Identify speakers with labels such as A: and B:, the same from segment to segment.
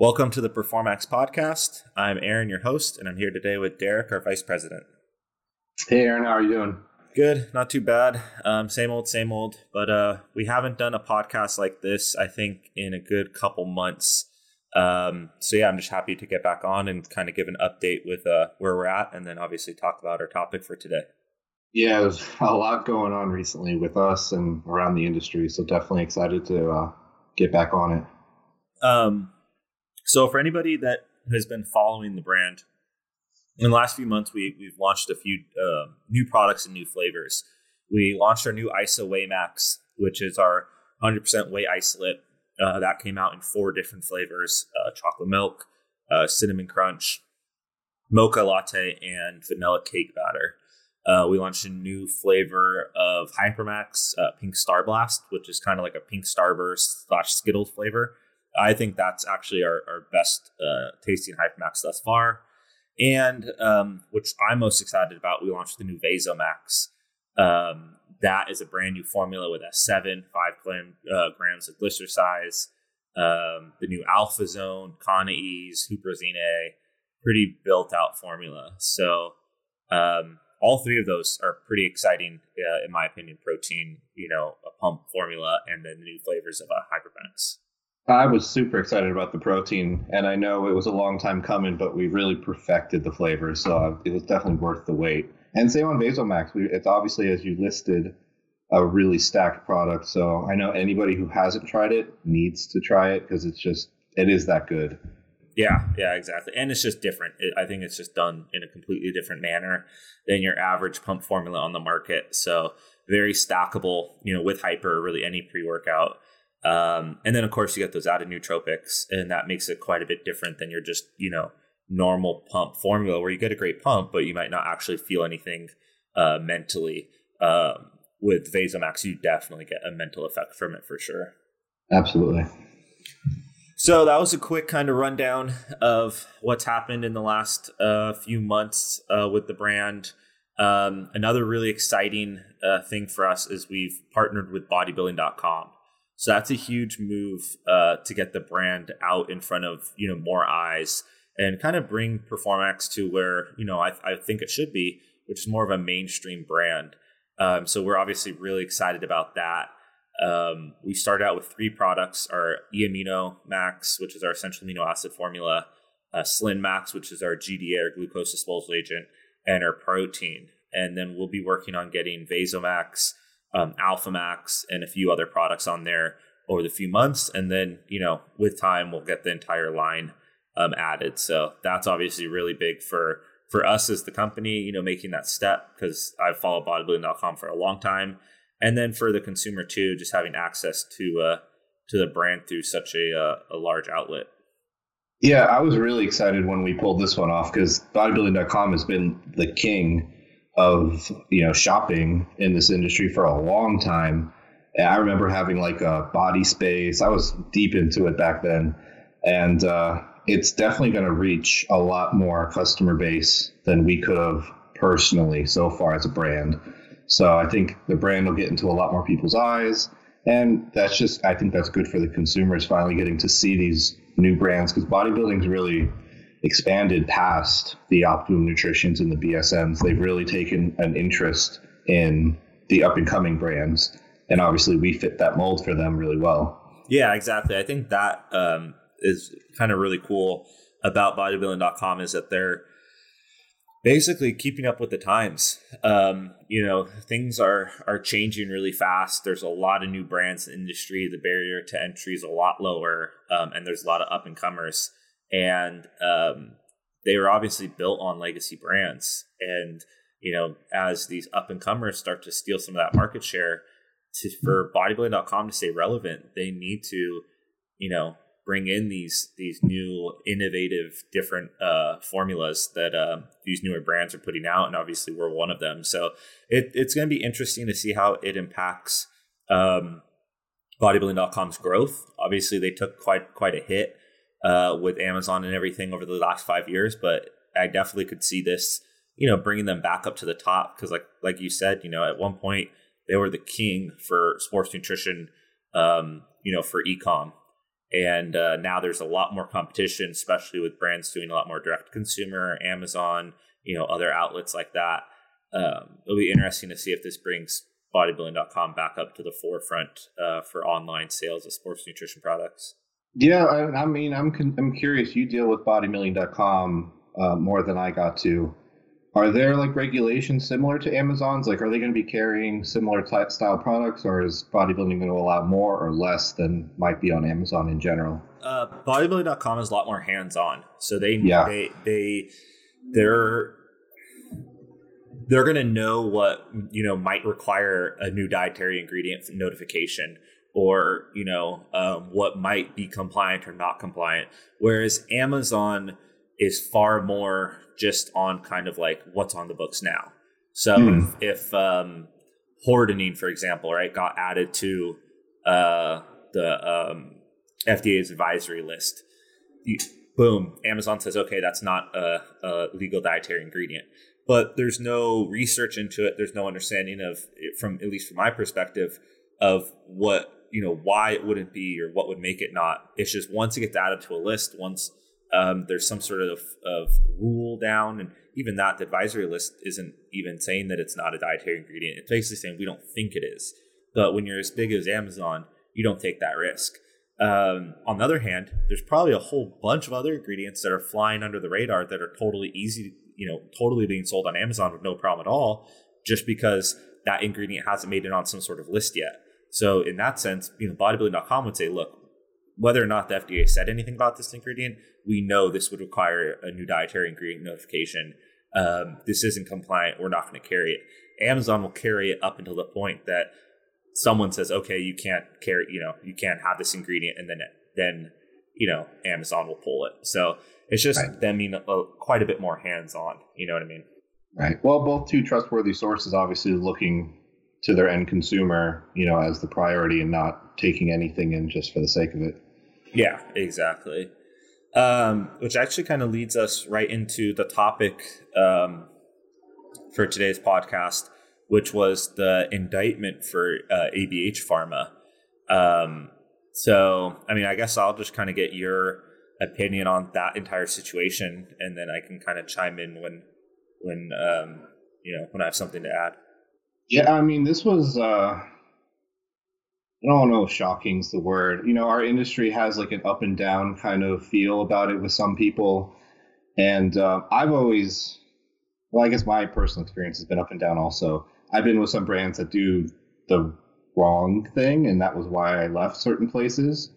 A: Welcome to the Performax podcast. I'm Aaron, your host, and I'm here today with Derek, our vice president.
B: Hey, Aaron, how are you doing?
A: Good, not too bad. Um, same old, same old. But uh, we haven't done a podcast like this, I think, in a good couple months. Um, so yeah, I'm just happy to get back on and kind of give an update with uh, where we're at, and then obviously talk about our topic for today.
B: Yeah, there's a lot going on recently with us and around the industry, so definitely excited to uh, get back on it.
A: Um, so for anybody that has been following the brand, in the last few months, we, we've launched a few uh, new products and new flavors. We launched our new ISO Whey Max, which is our 100% whey isolate. Uh, that came out in four different flavors uh, chocolate milk, uh, cinnamon crunch, mocha latte, and vanilla cake batter. Uh, we launched a new flavor of Hypermax, uh, Pink Star Blast, which is kind of like a Pink Starburst slash Skittles flavor. I think that's actually our, our best uh, tasting Hypermax thus far. And um, which I'm most excited about, we launched the new Vasomax. Um, that is a brand new formula with a seven, five gram, uh, grams of size. Um, the new AlphaSize, Kana Ease, Huperzine, pretty built out formula. So um, all three of those are pretty exciting, uh, in my opinion. Protein, you know, a pump formula, and then the new flavors of a Hypermax.
B: I was super excited about the protein, and I know it was a long time coming, but we really perfected the flavor, so it was definitely worth the wait. And same on Vasomax. We, it's obviously, as you listed, a really stacked product. So I know anybody who hasn't tried it needs to try it because it's just it is that good.
A: Yeah, yeah, exactly. And it's just different. It, I think it's just done in a completely different manner than your average pump formula on the market. So very stackable, you know, with hyper, really any pre workout. Um, and then of course you get those added nootropics, and that makes it quite a bit different than your just you know normal pump formula where you get a great pump, but you might not actually feel anything uh, mentally. Um, with Vasomax, you definitely get a mental effect from it for sure.
B: Absolutely.
A: So that was a quick kind of rundown of what's happened in the last uh, few months uh, with the brand. Um, another really exciting uh, thing for us is we've partnered with bodybuilding.com. So that's a huge move uh, to get the brand out in front of you know more eyes and kind of bring Performax to where you know I, I think it should be, which is more of a mainstream brand. Um, so we're obviously really excited about that. Um, we started out with three products: our E-amino Max, which is our essential amino acid formula, uh, Slin Max, which is our GDA or glucose disposal agent, and our protein. And then we'll be working on getting Vasomax um, Alpha Max, and a few other products on there over the few months. And then, you know, with time, we'll get the entire line um, added. So that's obviously really big for for us as the company, you know, making that step because I've followed bodybuilding.com for a long time. And then for the consumer too, just having access to uh, to the brand through such a, uh, a large outlet.
B: Yeah, I was really excited when we pulled this one off because bodybuilding.com has been the king of you know shopping in this industry for a long time. And I remember having like a body space. I was deep into it back then, and uh, it's definitely going to reach a lot more customer base than we could have personally so far as a brand. So I think the brand will get into a lot more people's eyes, and that's just I think that's good for the consumers finally getting to see these new brands because bodybuilding is really expanded past the optimum nutritions and the BSNs. They've really taken an interest in the up and coming brands. And obviously, we fit that mold for them really well.
A: Yeah, exactly. I think that um, is kind of really cool about bodybuilding.com is that they're basically keeping up with the times. Um, you know, things are are changing really fast. There's a lot of new brands in the industry. The barrier to entry is a lot lower, um, and there's a lot of up and comers and um, they were obviously built on legacy brands. And you know, as these up and comers start to steal some of that market share, to for bodybuilding.com to stay relevant, they need to, you know, bring in these these new innovative different uh, formulas that uh, these newer brands are putting out, and obviously we're one of them. So it, it's going to be interesting to see how it impacts um, bodybuilding.com's growth. Obviously, they took quite quite a hit uh, with Amazon and everything over the last five years, but I definitely could see this, you know, bringing them back up to the top because, like like you said, you know, at one point they were the king for sports nutrition, um, you know, for ecom, And uh, now there's a lot more competition, especially with brands doing a lot more direct consumer, Amazon, you know, other outlets like that. Um, it'll be interesting to see if this brings bodybuilding.com back up to the forefront uh, for online sales of sports nutrition products.
B: Yeah, I, I mean, I'm I'm curious. You deal with bodybuilding.com uh, more than I got to. Are there like regulations similar to Amazon's? Like, are they going to be carrying similar type style products, or is bodybuilding going to allow more or less than might be on Amazon in general?
A: Uh, bodybuilding.com is a lot more hands on, so they yeah. they they they're they're going to know what you know might require a new dietary ingredient notification or you know um, what might be compliant or not compliant. Whereas amazon is far more just on kind of like what's on the books now. So mm. if, if um, hordenine for example right got added to uh, the um, fda's advisory list you, boom amazon says okay that's not a, a legal dietary ingredient. But there's no research into it. There's no understanding of from at least from my perspective of what you know why it wouldn't be or what would make it not. It's just once it gets added to a list, once um, there's some sort of, of rule down, and even that the advisory list isn't even saying that it's not a dietary ingredient. It's basically saying we don't think it is. But when you're as big as Amazon, you don't take that risk. Um, on the other hand, there's probably a whole bunch of other ingredients that are flying under the radar that are totally easy, you know, totally being sold on Amazon with no problem at all, just because that ingredient hasn't made it on some sort of list yet. So in that sense, you know, bodybuilding.com would say, look, whether or not the FDA said anything about this ingredient, we know this would require a new dietary ingredient notification. Um, this isn't compliant. We're not going to carry it. Amazon will carry it up until the point that someone says, okay, you can't carry, you know, you can't have this ingredient, and then then you know Amazon will pull it. So it's just right. them being a, quite a bit more hands on. You know what I mean?
B: Right. Well, both two trustworthy sources, obviously looking to their end consumer, you know, as the priority and not taking anything in just for the sake of it.
A: Yeah, exactly. Um, which actually kind of leads us right into the topic um, for today's podcast, which was the indictment for uh, ABH Pharma. Um, so, I mean, I guess I'll just kind of get your opinion on that entire situation, and then I can kind of chime in when, when um, you know, when I have something to add.
B: Yeah, I mean, this was. Uh, I don't know if shocking's the word. You know, our industry has like an up and down kind of feel about it with some people, and uh, I've always, well, I guess my personal experience has been up and down. Also, I've been with some brands that do the wrong thing, and that was why I left certain places.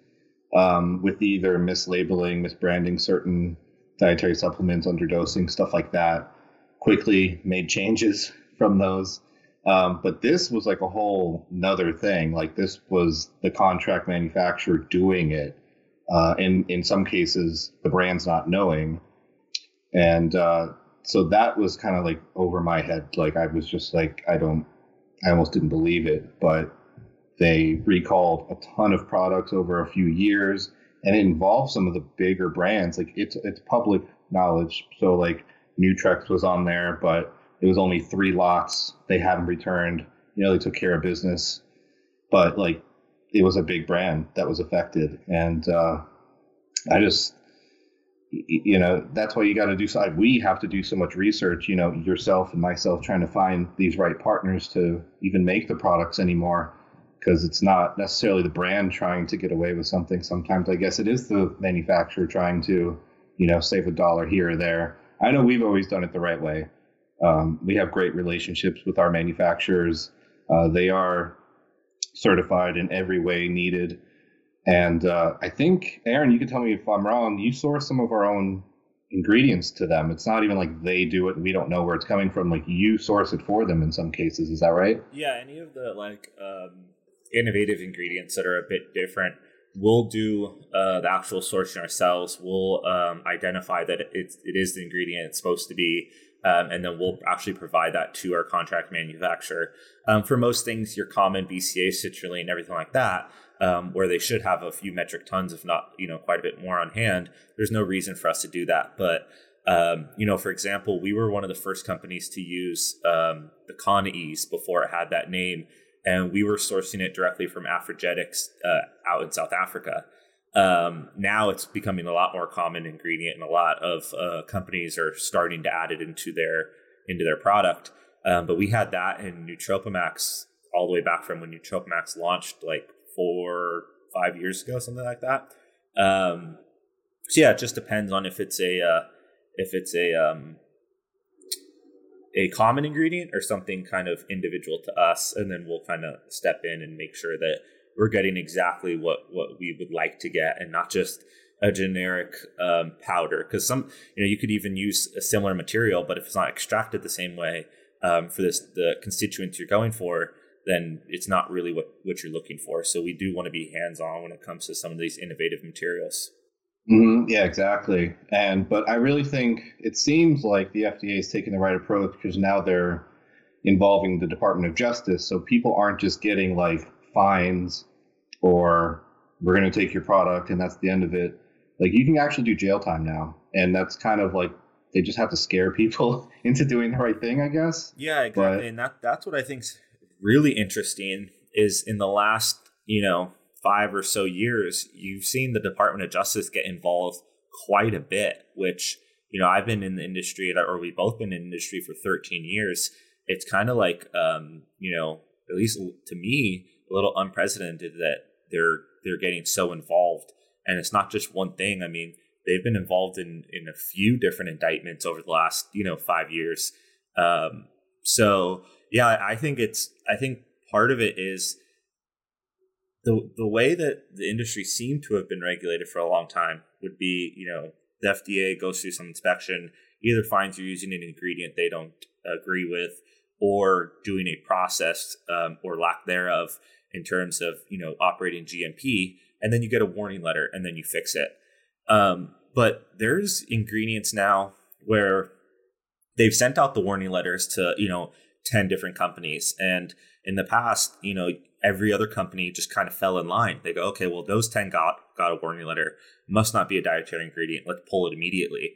B: Um, with either mislabeling, misbranding certain dietary supplements, underdosing, stuff like that. Quickly made changes from those um, but this was like a whole another thing. Like this was the contract manufacturer doing it. Uh, in in some cases, the brand's not knowing, and uh, so that was kind of like over my head. Like I was just like, I don't, I almost didn't believe it. But they recalled a ton of products over a few years, and it involved some of the bigger brands. Like it's it's public knowledge. So like Nutrex was on there, but it was only three lots. They haven't returned. You know, they took care of business, but like it was a big brand that was affected, and uh, I just, you know, that's why you got to do. So we have to do so much research. You know, yourself and myself trying to find these right partners to even make the products anymore because it's not necessarily the brand trying to get away with something. Sometimes I guess it is the manufacturer trying to, you know, save a dollar here or there. I know we've always done it the right way. Um, we have great relationships with our manufacturers. Uh, they are certified in every way needed. And uh, I think, Aaron, you can tell me if I'm wrong, you source some of our own ingredients to them. It's not even like they do it and we don't know where it's coming from. Like you source it for them in some cases. Is that right?
A: Yeah. Any of the like um, innovative ingredients that are a bit different, we'll do uh, the actual sourcing ourselves. We'll um, identify that it's, it is the ingredient it's supposed to be um, and then we'll actually provide that to our contract manufacturer. Um, for most things, your common BCA, citrulline, everything like that, um, where they should have a few metric tons, if not, you know, quite a bit more on hand. There's no reason for us to do that. But um, you know, for example, we were one of the first companies to use um, the ConEase before it had that name, and we were sourcing it directly from Afrogetics uh, out in South Africa. Um, now it's becoming a lot more common ingredient, and a lot of uh, companies are starting to add it into their into their product. Um, but we had that in Nootropimax all the way back from when Nootropimax launched, like four five years ago, something like that. Um, so yeah, it just depends on if it's a uh, if it's a um, a common ingredient or something kind of individual to us, and then we'll kind of step in and make sure that we're getting exactly what what we would like to get, and not just a generic um, powder. Because some, you know, you could even use a similar material, but if it's not extracted the same way um, for this the constituents you're going for, then it's not really what what you're looking for. So we do want to be hands on when it comes to some of these innovative materials.
B: Mm-hmm. Yeah, exactly. And but I really think it seems like the FDA is taking the right approach because now they're involving the Department of Justice, so people aren't just getting like fines or we're going to take your product and that's the end of it. Like you can actually do jail time now, and that's kind of like they just have to scare people into doing the right thing, I guess.
A: Yeah, exactly. But, and that that's what I think's really interesting is in the last you know five or so years, you've seen the Department of Justice get involved quite a bit, which, you know, I've been in the industry, or we've both been in the industry for 13 years. It's kind of like, um, you know, at least to me, a little unprecedented that they're they're getting so involved. And it's not just one thing. I mean, they've been involved in in a few different indictments over the last, you know, five years. Um, so yeah, I think it's I think part of it is the the way that the industry seemed to have been regulated for a long time would be, you know, the FDA goes through some inspection, either finds you're using an ingredient they don't agree with, or doing a process um, or lack thereof in terms of you know operating GMP, and then you get a warning letter and then you fix it. Um, but there's ingredients now where they've sent out the warning letters to you know 10 different companies and in the past you know every other company just kind of fell in line. They go, okay, well, those 10 got, got a warning letter. Must not be a dietary ingredient. Let's pull it immediately.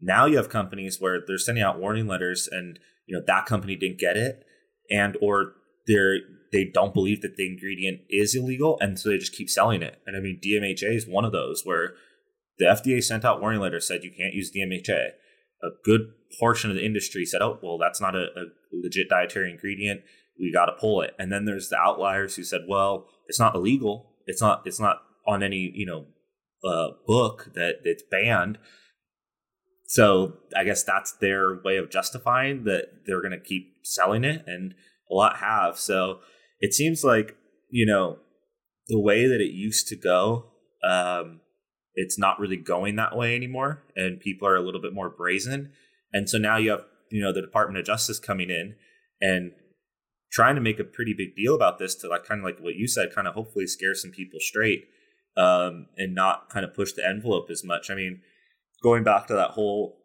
A: Now you have companies where they're sending out warning letters and, you know, that company didn't get it and, or they're, they don't believe that the ingredient is illegal. And so they just keep selling it. And I mean, DMHA is one of those where the FDA sent out warning letters, said you can't use DMHA. A good portion of the industry said, oh, well, that's not a, a legit dietary ingredient we got to pull it. And then there's the outliers who said, well, it's not illegal. It's not. It's not on any you know uh, book that it's banned. So I guess that's their way of justifying that they're going to keep selling it, and a lot have. So it seems like you know the way that it used to go. Um, it's not really going that way anymore, and people are a little bit more brazen. And so now you have you know the Department of Justice coming in and trying to make a pretty big deal about this to like kind of like what you said, kind of hopefully scare some people straight um, and not kind of push the envelope as much. I mean, going back to that whole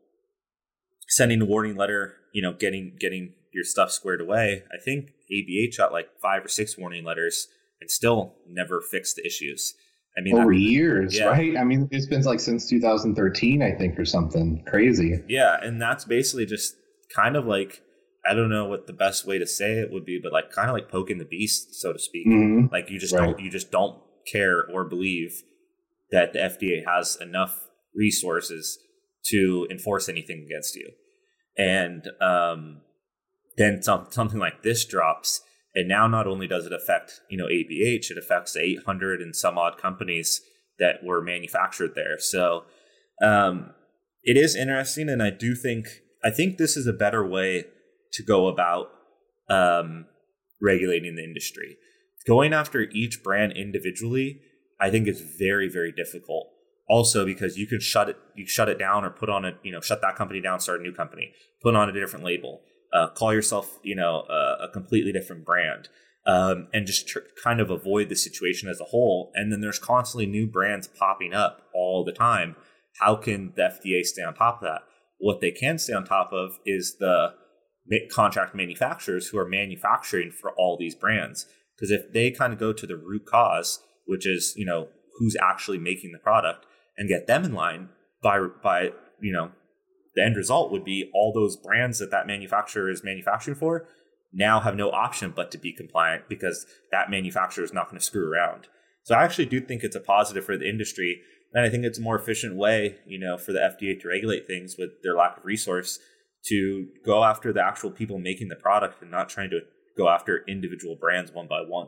A: sending a warning letter, you know, getting getting your stuff squared away. I think ABH got like five or six warning letters and still never fixed the issues. I mean,
B: over years, yeah. right? I mean, it's been like since 2013, I think, or something crazy.
A: Yeah, and that's basically just kind of like I don't know what the best way to say it would be, but like kind of like poking the beast, so to speak. Mm-hmm. Like you just right. don't you just don't care or believe that the FDA has enough resources to enforce anything against you. And um, then some, something like this drops, and now not only does it affect you know ABH, it affects 800 and some odd companies that were manufactured there. So um, it is interesting, and I do think I think this is a better way to go about um, regulating the industry. Going after each brand individually, I think is very, very difficult. Also, because you can shut it, you shut it down or put on a, you know, shut that company down, start a new company, put on a different label, uh, call yourself, you know, a completely different brand, um, and just tr- kind of avoid the situation as a whole. And then there's constantly new brands popping up all the time. How can the FDA stay on top of that? What they can stay on top of is the contract manufacturers who are manufacturing for all these brands. Because if they kind of go to the root cause, which is you know who's actually making the product, and get them in line by by you know the end result would be all those brands that that manufacturer is manufacturing for now have no option but to be compliant because that manufacturer is not going to screw around. So I actually do think it's a positive for the industry. And I think it's a more efficient way, you know, for the FDA to regulate things with their lack of resource to go after the actual people making the product and not trying to go after individual brands one by one.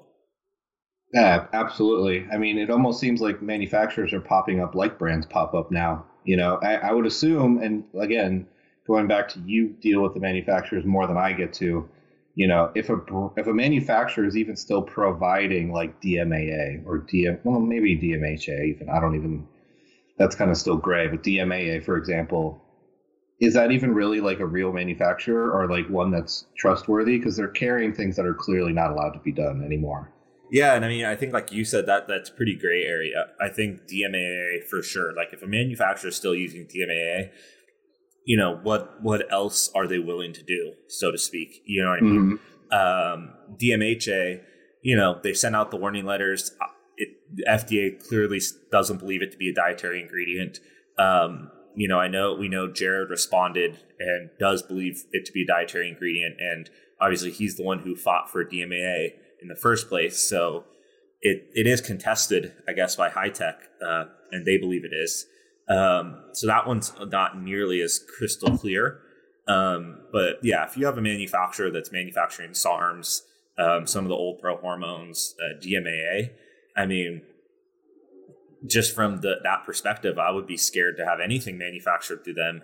B: Yeah, absolutely. I mean, it almost seems like manufacturers are popping up like brands pop up now. You know, I, I would assume, and again, going back to you deal with the manufacturers more than I get to. You know, if a if a manufacturer is even still providing like DMAA or DM, well, maybe DMHA even. I don't even. That's kind of still gray, but DMAA, for example, is that even really like a real manufacturer or like one that's trustworthy? Because they're carrying things that are clearly not allowed to be done anymore.
A: Yeah, and I mean, I think like you said, that that's pretty gray area. I think DMAA for sure. Like if a manufacturer is still using DMAA, you know what what else are they willing to do, so to speak? You know what I mean? Mm-hmm. Um, DMHA, you know, they sent out the warning letters. Uh, it, FDA clearly doesn't believe it to be a dietary ingredient. Um, you know, I know we know Jared responded and does believe it to be a dietary ingredient, and obviously he's the one who fought for DMAA in the first place. So it it is contested, I guess, by Hi-Tech, uh, and they believe it is. Um, so that one's not nearly as crystal clear. Um, but yeah, if you have a manufacturer that's manufacturing SARMs, um, some of the old pro hormones, uh, DMAA, I mean, just from the, that perspective, I would be scared to have anything manufactured through them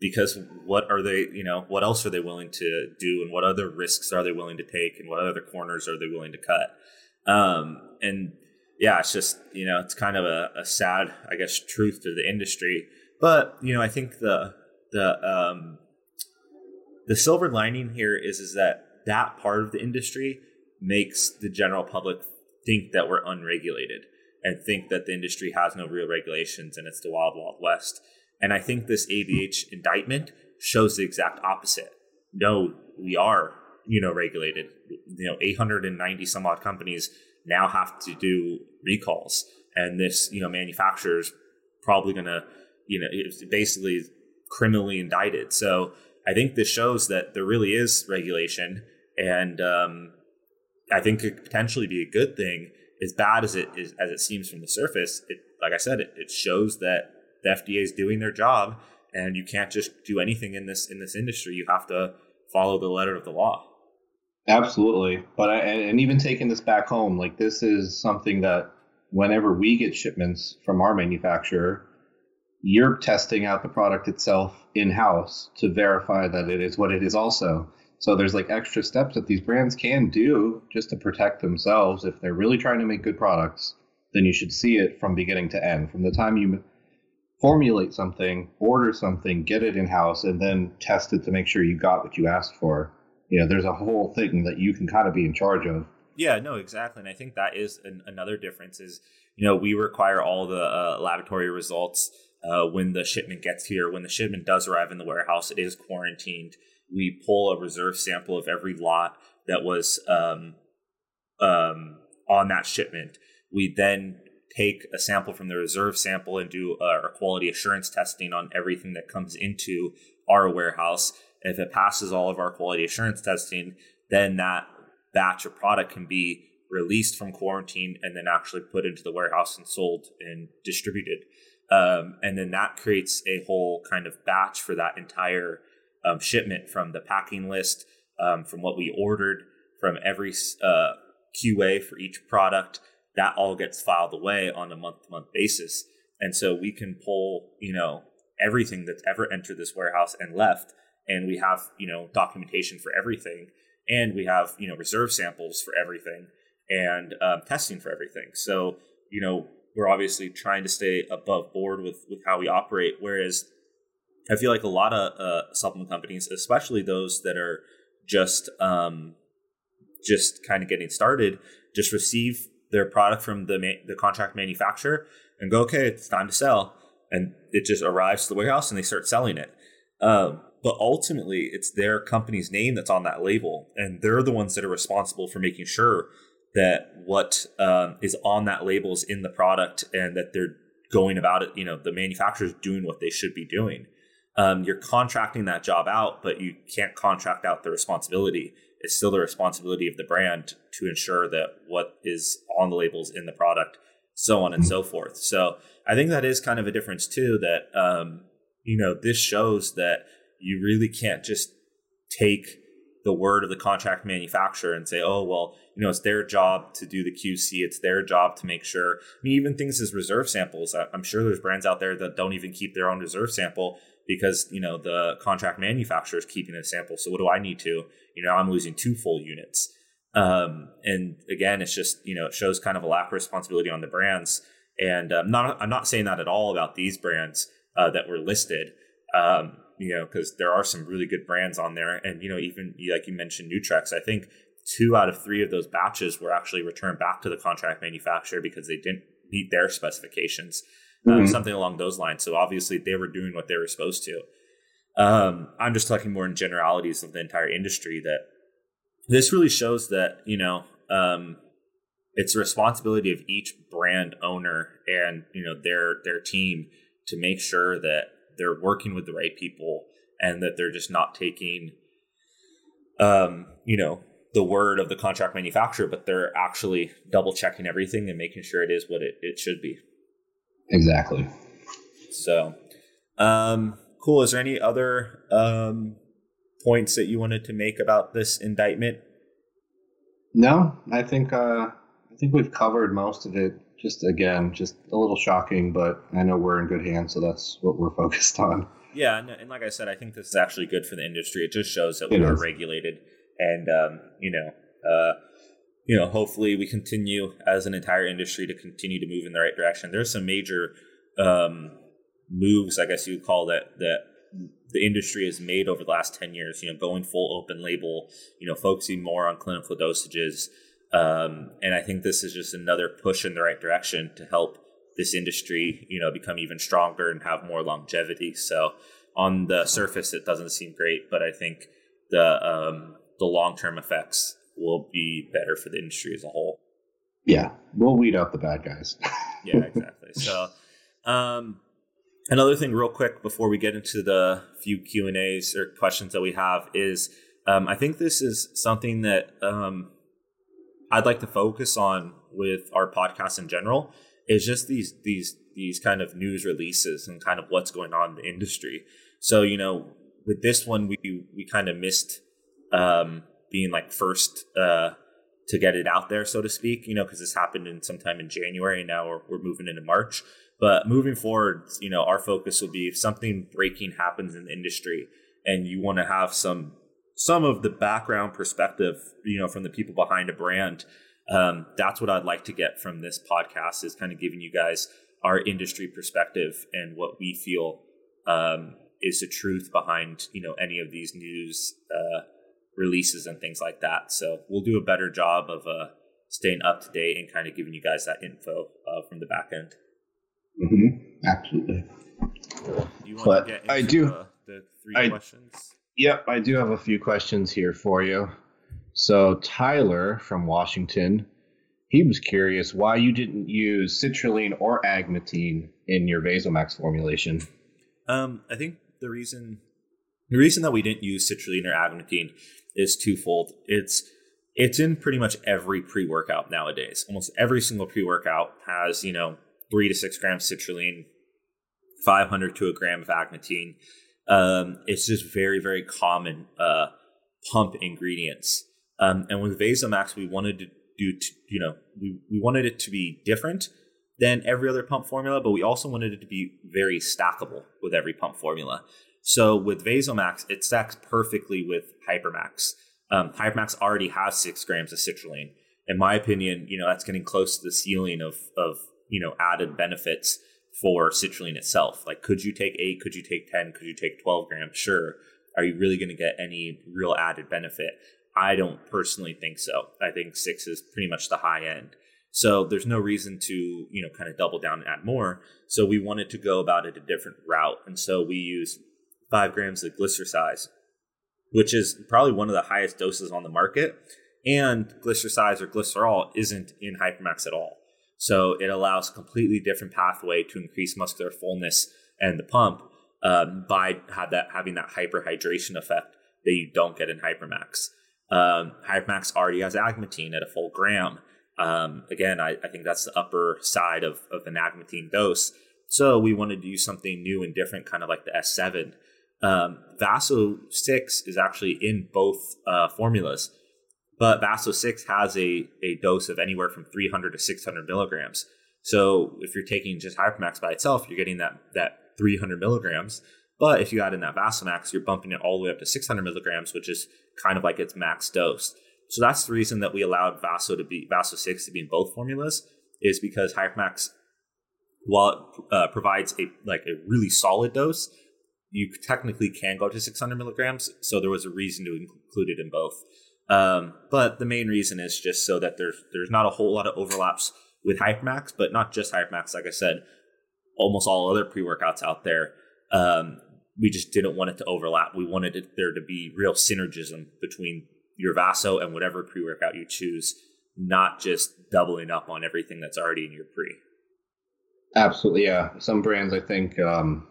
A: because what are they, you know, what else are they willing to do and what other risks are they willing to take and what other corners are they willing to cut? Um, and yeah, it's just, you know, it's kind of a, a, sad, I guess, truth to the industry. But, you know, I think the, the, um, the silver lining here is, is that that part of the industry makes the general public think that we're unregulated and think that the industry has no real regulations and it's the wild, wild west. And I think this ABH indictment shows the exact opposite. No, we are, you know, regulated. You know, 890 some odd companies now have to do recalls. And this, you know, manufacturer's probably going to, you know, it's basically criminally indicted. So I think this shows that there really is regulation. And um, I think it could potentially be a good thing as bad as it is as it seems from the surface, it like I said, it, it shows that the FDA is doing their job, and you can't just do anything in this in this industry. You have to follow the letter of the law.
B: Absolutely, but I, and even taking this back home, like this is something that whenever we get shipments from our manufacturer, you're testing out the product itself in house to verify that it is what it is also. So there's like extra steps that these brands can do just to protect themselves. If they're really trying to make good products, then you should see it from beginning to end. From the time you formulate something, order something, get it in house, and then test it to make sure you got what you asked for. You know, there's a whole thing that you can kind of be in charge of.
A: Yeah, no, exactly. And I think that is an, another difference is, you know, we require all the uh, laboratory results uh, when the shipment gets here. When the shipment does arrive in the warehouse, it is quarantined we pull a reserve sample of every lot that was um, um, on that shipment. We then take a sample from the reserve sample and do our quality assurance testing on everything that comes into our warehouse. If it passes all of our quality assurance testing, then that batch of product can be released from quarantine and then actually put into the warehouse and sold and distributed. Um, and then that creates a whole kind of batch for that entire um, shipment from the packing list, um, from what we ordered, from every uh, QA for each product. That all gets filed away on a month to month basis. And so we can pull, you know, everything that's ever entered this warehouse and left. And we have, you know, documentation for everything. And we have, you know, reserve samples for everything and um, testing for everything. So, you know, we're obviously trying to stay above board with, with how we operate. Whereas I feel like a lot of uh, supplement companies, especially those that are just um, just kind of getting started, just receive their product from the ma- the contract manufacturer and go, okay, it's time to sell, and it just arrives to the warehouse and they start selling it. Um, but ultimately, it's their company's name that's on that label, and they're the ones that are responsible for making sure that what um, is on that label is in the product and that they're going about it. You know, the manufacturer is doing what they should be doing um, you're contracting that job out, but you can't contract out the responsibility. It's still the responsibility of the brand to ensure that what is on the labels in the product, so on and so forth. So I think that is kind of a difference too. That um, you know this shows that you really can't just take the word of the contract manufacturer and say, oh, well, you know, it's their job to do the QC. It's their job to make sure. I mean, even things as reserve samples. I'm sure there's brands out there that don't even keep their own reserve sample because, you know, the contract manufacturer is keeping a sample. So what do I need to? You know, I'm losing two full units. Um, and again, it's just, you know, it shows kind of a lack of responsibility on the brands. And um, not, I'm not saying that at all about these brands uh, that were listed. Um, you know, because there are some really good brands on there. And, you know, even like you mentioned, Nutrex, I think two out of three of those batches were actually returned back to the contract manufacturer because they didn't meet their specifications, uh, mm-hmm. something along those lines. So obviously they were doing what they were supposed to. Um, I'm just talking more in generalities of the entire industry that this really shows that, you know, um, it's the responsibility of each brand owner and, you know, their, their team to make sure that they're working with the right people and that they're just not taking um, you know, the word of the contract manufacturer, but they're actually double checking everything and making sure it is what it, it should be.
B: Exactly.
A: So, um, cool. Is there any other um, points that you wanted to make about this indictment?
B: No, I think uh, I think we've covered most of it just again, just a little shocking, but I know we're in good hands, so that's what we're focused on.
A: Yeah, and, and like I said, I think this is actually good for the industry. It just shows that we it are regulated, and um, you know, uh, you know, hopefully we continue as an entire industry to continue to move in the right direction. There's some major um, moves, I guess you would call that that the industry has made over the last 10 years you know going full open label you know focusing more on clinical dosages um, and I think this is just another push in the right direction to help this industry, you know, become even stronger and have more longevity. So on the surface, it doesn't seem great, but I think the um, the long term effects will be better for the industry as a whole.
B: Yeah, we'll weed out the bad guys.
A: yeah, exactly. So, um, another thing, real quick, before we get into the few Q and A's or questions that we have, is um, I think this is something that um, I'd like to focus on with our podcast in general is just these these these kind of news releases and kind of what's going on in the industry. So you know, with this one, we we kind of missed um, being like first uh, to get it out there, so to speak. You know, because this happened in sometime in January, and now we're, we're moving into March. But moving forward, you know, our focus will be if something breaking happens in the industry, and you want to have some some of the background perspective, you know, from the people behind a brand. Um, that's what I'd like to get from this podcast is kind of giving you guys our industry perspective and what we feel um, is the truth behind, you know, any of these news uh, releases and things like that. So we'll do a better job of uh, staying up to date and kind of giving you guys that info uh, from the back end.
B: Mm-hmm. Absolutely.
A: Do but I do. The, the three I, questions?
B: Yep, I do have a few questions here for you. So Tyler from Washington, he was curious why you didn't use citrulline or agmatine in your Vasomax formulation.
A: Um, I think the reason the reason that we didn't use citrulline or agmatine is twofold. It's it's in pretty much every pre workout nowadays. Almost every single pre workout has you know three to six grams citrulline, five hundred to a gram of agmatine um, it's just very, very common uh, pump ingredients. Um, and with Vasomax, we wanted to do, you know, we, we wanted it to be different than every other pump formula, but we also wanted it to be very stackable with every pump formula. So with Vasomax, it stacks perfectly with Hypermax. Um, Hypermax already has six grams of citrulline. In my opinion, you know, that's getting close to the ceiling of, of you know, added benefits for citrulline itself. Like, could you take eight? Could you take 10? Could you take 12 grams? Sure. Are you really going to get any real added benefit? I don't personally think so. I think six is pretty much the high end. So there's no reason to, you know, kind of double down and add more. So we wanted to go about it a different route. And so we use five grams of GlycerSize, which is probably one of the highest doses on the market. And GlycerSize or glycerol isn't in Hypermax at all. So it allows a completely different pathway to increase muscular fullness and the pump um, by that having that hyperhydration effect that you don't get in Hypermax. Um, Hypermax already has agmatine at a full gram. Um, again, I, I, think that's the upper side of, of an agmatine dose. So we wanted to do something new and different, kind of like the S7. Um, Vaso 6 is actually in both uh, formulas, but Vaso 6 has a, a dose of anywhere from 300 to 600 milligrams. So if you're taking just Hypermax by itself, you're getting that, that 300 milligrams. But if you add in that Vasomax, you're bumping it all the way up to 600 milligrams, which is kind of like its max dose. So that's the reason that we allowed Vaso to be Vaso 6 to be in both formulas, is because Hypermax, while it uh, provides a like a really solid dose, you technically can go to 600 milligrams. So there was a reason to include it in both. Um, but the main reason is just so that there's there's not a whole lot of overlaps with Hypermax, but not just Hypermax. Like I said, almost all other pre workouts out there. Um, we just didn't want it to overlap. We wanted it, there to be real synergism between your Vaso and whatever pre workout you choose, not just doubling up on everything that's already in your pre.
B: Absolutely, yeah. Some brands, I think, um,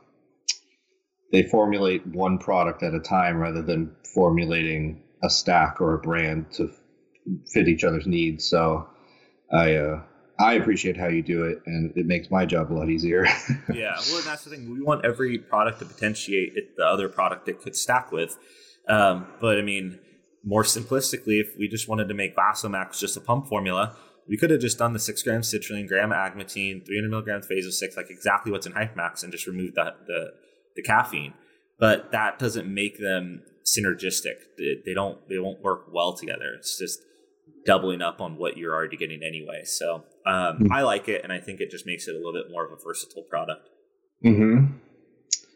B: they formulate one product at a time rather than formulating a stack or a brand to fit each other's needs. So, I uh, I appreciate how you do it, and it makes my job a lot easier.
A: yeah, well, that's the thing. We want every product to potentiate it, the other product it could stack with. Um, but I mean, more simplistically, if we just wanted to make Vasomax just a pump formula, we could have just done the six grams citrulline, gram agmatine, 300 milligrams Vaso 6, like exactly what's in Hypermax, and just removed that the the caffeine. But that doesn't make them synergistic. They, don't they won't work well together. It's just doubling up on what you're already getting anyway. So um, mm-hmm. I like it, and I think it just makes it a little bit more of a versatile product.
B: hmm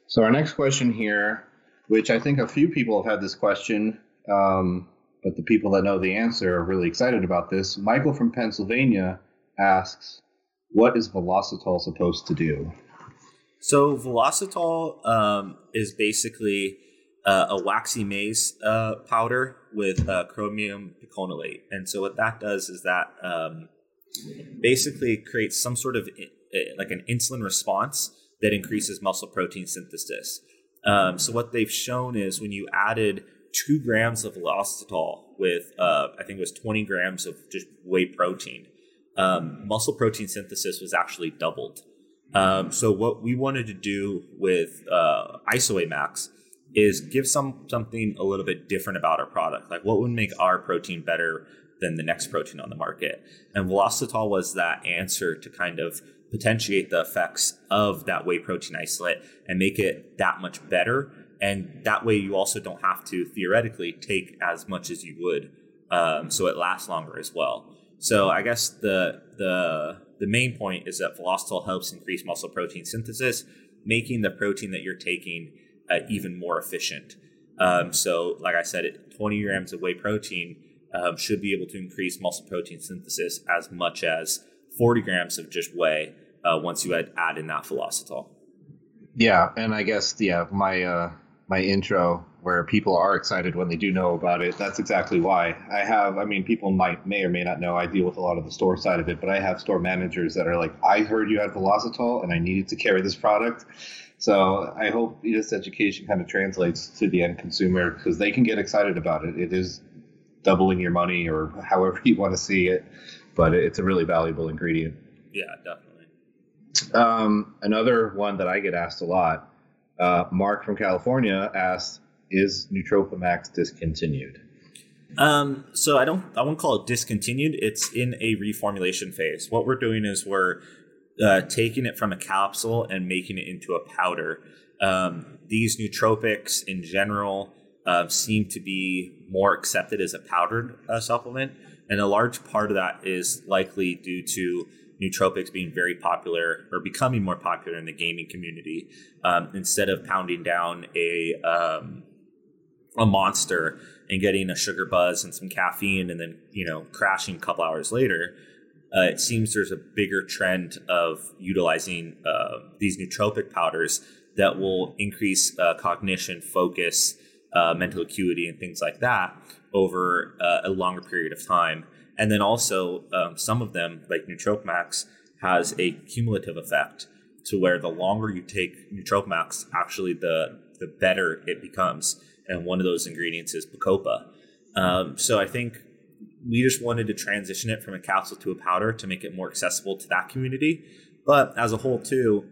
B: So our next question here, which I think a few people have had this question, um, but the people that know the answer are really excited about this. Michael from Pennsylvania asks, "What is Velocitol supposed to do?"
A: So Velocitol um, is basically uh, a waxy maize uh, powder with uh, chromium picolinate. And so what that does is that um, basically creates some sort of like an insulin response that increases muscle protein synthesis. Um, so what they've shown is when you added two grams of velocitol with uh, I think it was 20 grams of just whey protein, um, muscle protein synthesis was actually doubled. Um, so what we wanted to do with uh, ISO Whey Max is give some something a little bit different about our product. Like what would make our protein better than the next protein on the market? And Velocitol was that answer to kind of potentiate the effects of that whey protein isolate and make it that much better. And that way, you also don't have to theoretically take as much as you would, um, so it lasts longer as well. So I guess the the the main point is that Velocitol helps increase muscle protein synthesis, making the protein that you're taking uh, even more efficient. Um, so, like I said, 20 grams of whey protein um, should be able to increase muscle protein synthesis as much as 40 grams of just whey uh, once you add, add in that velocitol.
B: Yeah, and I guess yeah, my uh, my intro where people are excited when they do know about it. That's exactly why I have. I mean, people might may or may not know. I deal with a lot of the store side of it, but I have store managers that are like, "I heard you had velocitol, and I needed to carry this product." So I hope this education kind of translates to the end consumer because they can get excited about it. It is doubling your money or however you want to see it, but it's a really valuable ingredient.
A: Yeah, definitely.
B: Um, another one that I get asked a lot, uh, Mark from California asks, "Is Nootropimax discontinued?"
A: Um, so I don't, I won't call it discontinued. It's in a reformulation phase. What we're doing is we're uh, taking it from a capsule and making it into a powder. Um, these nootropics in general uh, seem to be more accepted as a powdered uh, supplement, and a large part of that is likely due to nootropics being very popular or becoming more popular in the gaming community. Um, instead of pounding down a um, a monster and getting a sugar buzz and some caffeine, and then you know crashing a couple hours later, uh, it seems there's a bigger trend of utilizing uh, these nootropic powders that will increase uh, cognition, focus, uh, mental acuity, and things like that over uh, a longer period of time. And then also, um, some of them, like Nootropimax, has a cumulative effect to where the longer you take Nootropimax, actually the the better it becomes. And one of those ingredients is Bacopa. Um, so I think we just wanted to transition it from a capsule to a powder to make it more accessible to that community. But as a whole, too,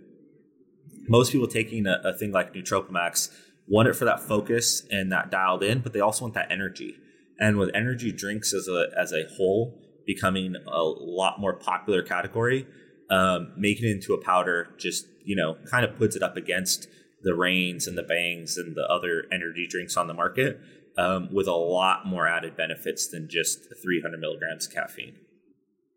A: most people taking a, a thing like Nootropimax want it for that focus and that dialed in, but they also want that energy. And with energy drinks as a as a whole becoming a lot more popular category, um, making it into a powder just you know kind of puts it up against the Reigns and the bangs and the other energy drinks on the market um, with a lot more added benefits than just 300 milligrams of caffeine.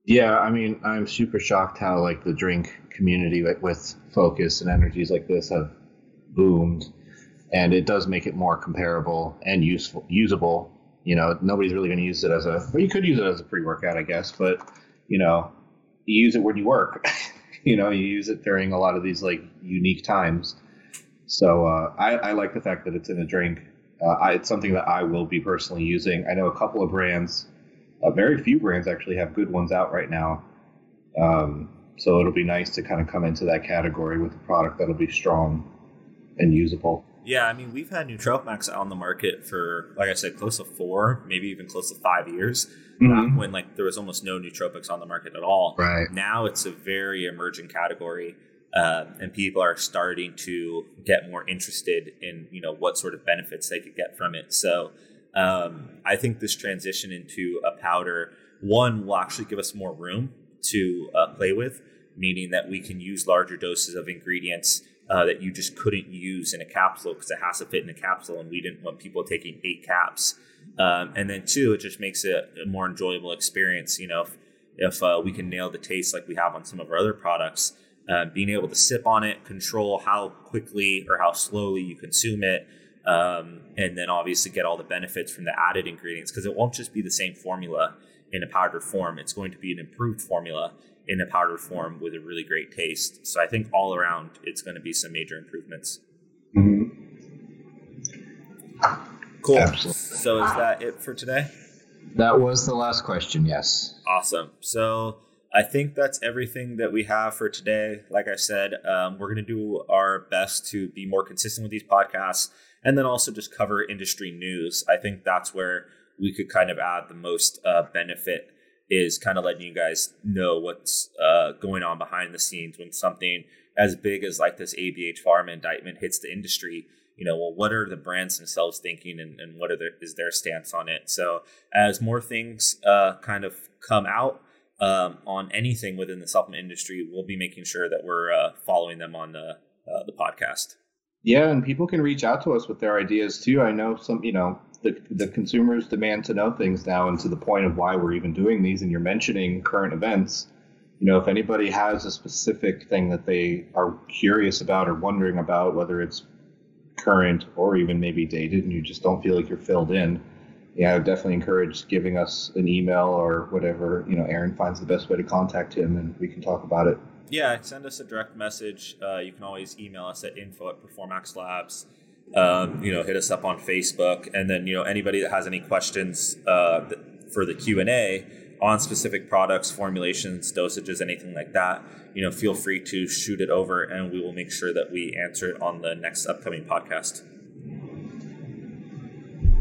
B: Yeah, I mean, I'm super shocked how like the drink community with, with focus and energies like this have boomed, and it does make it more comparable and useful, usable. You know, nobody's really going to use it as a. Well, you could use it as a pre-workout, I guess, but you know, you use it when you work. you know, you use it during a lot of these like unique times. So uh, I, I, like the fact that it's in a drink. Uh, I, it's something that I will be personally using. I know a couple of brands, uh, very few brands actually have good ones out right now. Um, so it'll be nice to kind of come into that category with a product that'll be strong and usable.
A: Yeah, I mean, we've had Nootropimax on the market for, like I said, close to four, maybe even close to five years. Mm-hmm. Back when like there was almost no nootropics on the market at all.
B: Right
A: now, it's a very emerging category um, and people are starting to get more interested in you know what sort of benefits they could get from it. So um, I think this transition into a powder one will actually give us more room to uh, play with, meaning that we can use larger doses of ingredients uh, that you just couldn't use in a capsule because it has to fit in a capsule, and we didn't want people taking eight caps. Um, and then two, it just makes it a more enjoyable experience. You know, if, if uh, we can nail the taste like we have on some of our other products uh, being able to sip on it, control how quickly or how slowly you consume it, um, and then obviously get all the benefits from the added ingredients because it won't just be the same formula in a powdered form. It's going to be an improved formula in a powdered form with a really great taste. So I think all around, it's going to be some major improvements. Mm-hmm. Cool. Absolutely. So is that it for today?
B: That was the last question. Yes.
A: Awesome. So I think that's everything that we have for today. Like I said, um, we're going to do our best to be more consistent with these podcasts and then also just cover industry news. I think that's where we could kind of add the most uh, benefit is kind of letting you guys know what's uh, going on behind the scenes when something as big as like this ABH Pharma indictment hits the industry. You know, well, what are the brands themselves thinking, and, and what their, is their stance on it? So, as more things uh, kind of come out, um, on anything within the supplement industry, we'll be making sure that we're uh, following them on the uh, the podcast.
B: Yeah, and people can reach out to us with their ideas too. I know some, you know, the the consumers demand to know things now, and to the point of why we're even doing these. And you're mentioning current events. You know, if anybody has a specific thing that they are curious about or wondering about, whether it's current or even maybe dated, and you just don't feel like you're filled in, yeah, I would definitely encourage giving us an email or whatever. You know, Aaron finds the best way to contact him, and we can talk about it.
A: Yeah, send us a direct message. Uh, you can always email us at info at Performax Labs. Um, you know, hit us up on Facebook, and then you know anybody that has any questions uh, for the Q and A on specific products, formulations, dosages, anything like that, you know, feel free to shoot it over, and we will make sure that we answer it on the next upcoming podcast.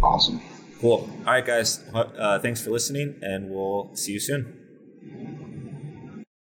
B: Awesome.
A: Cool. All right, guys. Uh, thanks for listening, and we'll see you soon.